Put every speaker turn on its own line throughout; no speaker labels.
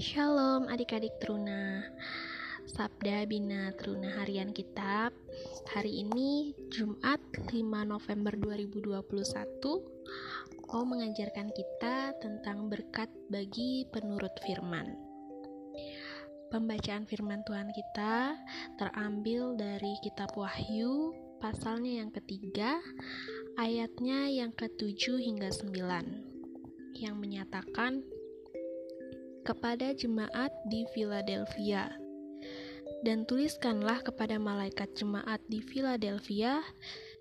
Shalom adik-adik Truna. Sabda Bina Truna Harian Kitab Hari ini Jumat 5 November 2021 Mau mengajarkan kita tentang berkat bagi penurut firman. Pembacaan firman Tuhan kita terambil dari kitab Wahyu pasalnya yang ketiga ayatnya yang ketujuh hingga sembilan yang menyatakan kepada jemaat di Philadelphia dan tuliskanlah kepada malaikat jemaat di Philadelphia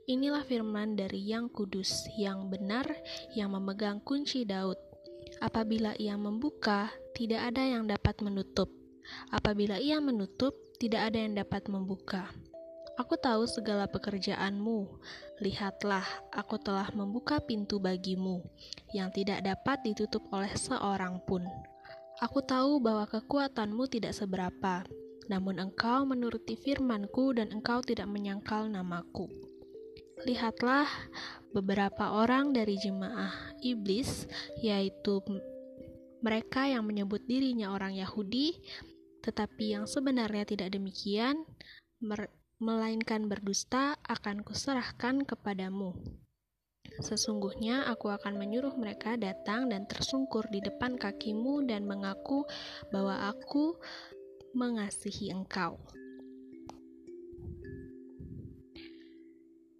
inilah firman dari yang kudus yang benar yang memegang kunci Daud apabila ia membuka tidak ada yang dapat menutup apabila ia menutup tidak ada yang dapat membuka Aku tahu segala pekerjaanmu. Lihatlah, aku telah membuka pintu bagimu, yang tidak dapat ditutup oleh seorang pun. Aku tahu bahwa kekuatanmu tidak seberapa, namun engkau menuruti firmanku dan engkau tidak menyangkal namaku. Lihatlah, beberapa orang dari jemaah iblis, yaitu mereka yang menyebut dirinya orang Yahudi, tetapi yang sebenarnya tidak demikian, melainkan berdusta akan kuserahkan kepadamu. Sesungguhnya aku akan menyuruh mereka datang dan tersungkur di depan kakimu dan mengaku bahwa aku mengasihi engkau.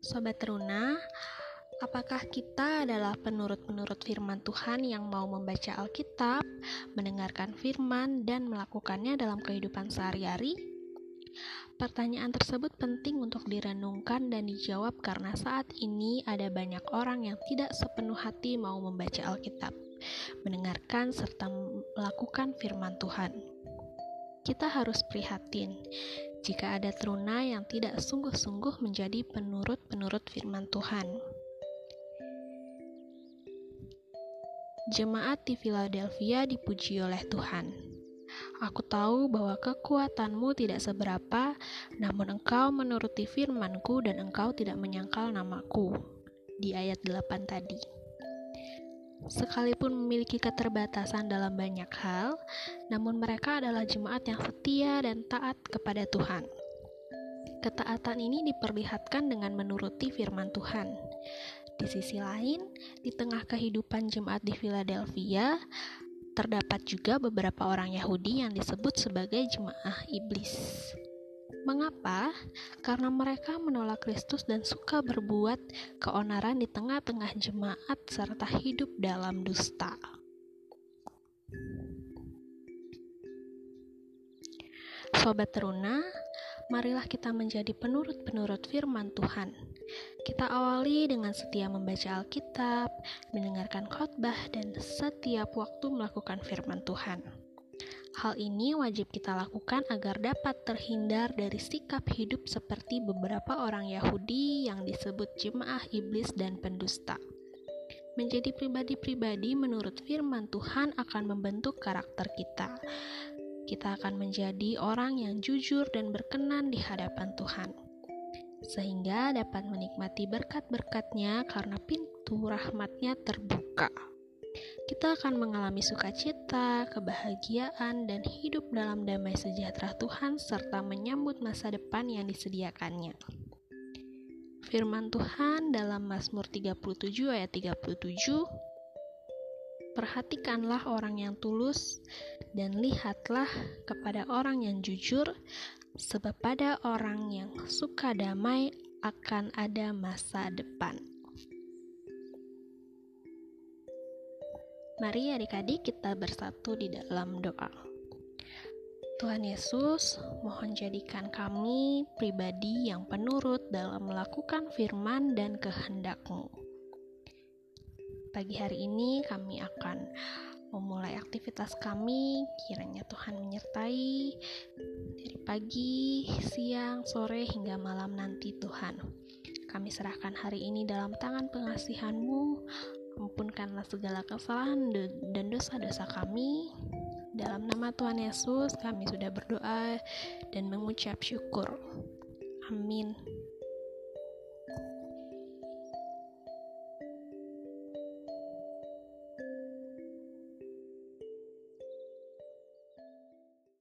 Sobat Teruna, apakah kita adalah penurut-penurut firman Tuhan yang mau membaca Alkitab, mendengarkan firman, dan melakukannya dalam kehidupan sehari-hari? Pertanyaan tersebut penting untuk direnungkan dan dijawab karena saat ini ada banyak orang yang tidak sepenuh hati mau membaca Alkitab, mendengarkan serta melakukan firman Tuhan. Kita harus prihatin jika ada teruna yang tidak sungguh-sungguh menjadi penurut-penurut firman Tuhan. Jemaat di Philadelphia dipuji oleh Tuhan Aku tahu bahwa kekuatanmu tidak seberapa, namun engkau menuruti firmanku dan engkau tidak menyangkal namaku. Di ayat 8 tadi. Sekalipun memiliki keterbatasan dalam banyak hal, namun mereka adalah jemaat yang setia dan taat kepada Tuhan. Ketaatan ini diperlihatkan dengan menuruti firman Tuhan. Di sisi lain, di tengah kehidupan jemaat di Philadelphia, Terdapat juga beberapa orang Yahudi yang disebut sebagai jemaah iblis. Mengapa? Karena mereka menolak Kristus dan suka berbuat keonaran di tengah-tengah jemaat serta hidup dalam dusta. Sobat Teruna, marilah kita menjadi penurut-penurut firman Tuhan kita awali dengan setia membaca Alkitab, mendengarkan khotbah, dan setiap waktu melakukan firman Tuhan. Hal ini wajib kita lakukan agar dapat terhindar dari sikap hidup seperti beberapa orang Yahudi yang disebut jemaah iblis dan pendusta. Menjadi pribadi-pribadi menurut firman Tuhan akan membentuk karakter kita. Kita akan menjadi orang yang jujur dan berkenan di hadapan Tuhan sehingga dapat menikmati berkat-berkatnya karena pintu rahmatnya terbuka. Kita akan mengalami sukacita, kebahagiaan, dan hidup dalam damai sejahtera Tuhan serta menyambut masa depan yang disediakannya. Firman Tuhan dalam Mazmur 37 ayat 37 Perhatikanlah orang yang tulus dan lihatlah kepada orang yang jujur sebab pada orang yang suka damai akan ada masa depan. Mari adik-adik kita bersatu di dalam doa. Tuhan Yesus, mohon jadikan kami pribadi yang penurut dalam melakukan firman dan kehendak-Mu. Pagi hari ini kami akan memulai aktivitas kami. Kiranya Tuhan menyertai dari pagi, siang, sore, hingga malam nanti Tuhan. Kami serahkan hari ini dalam tangan pengasihan-Mu. Ampunkanlah segala kesalahan dan dosa-dosa kami. Dalam nama Tuhan Yesus, kami sudah berdoa dan mengucap syukur. Amin.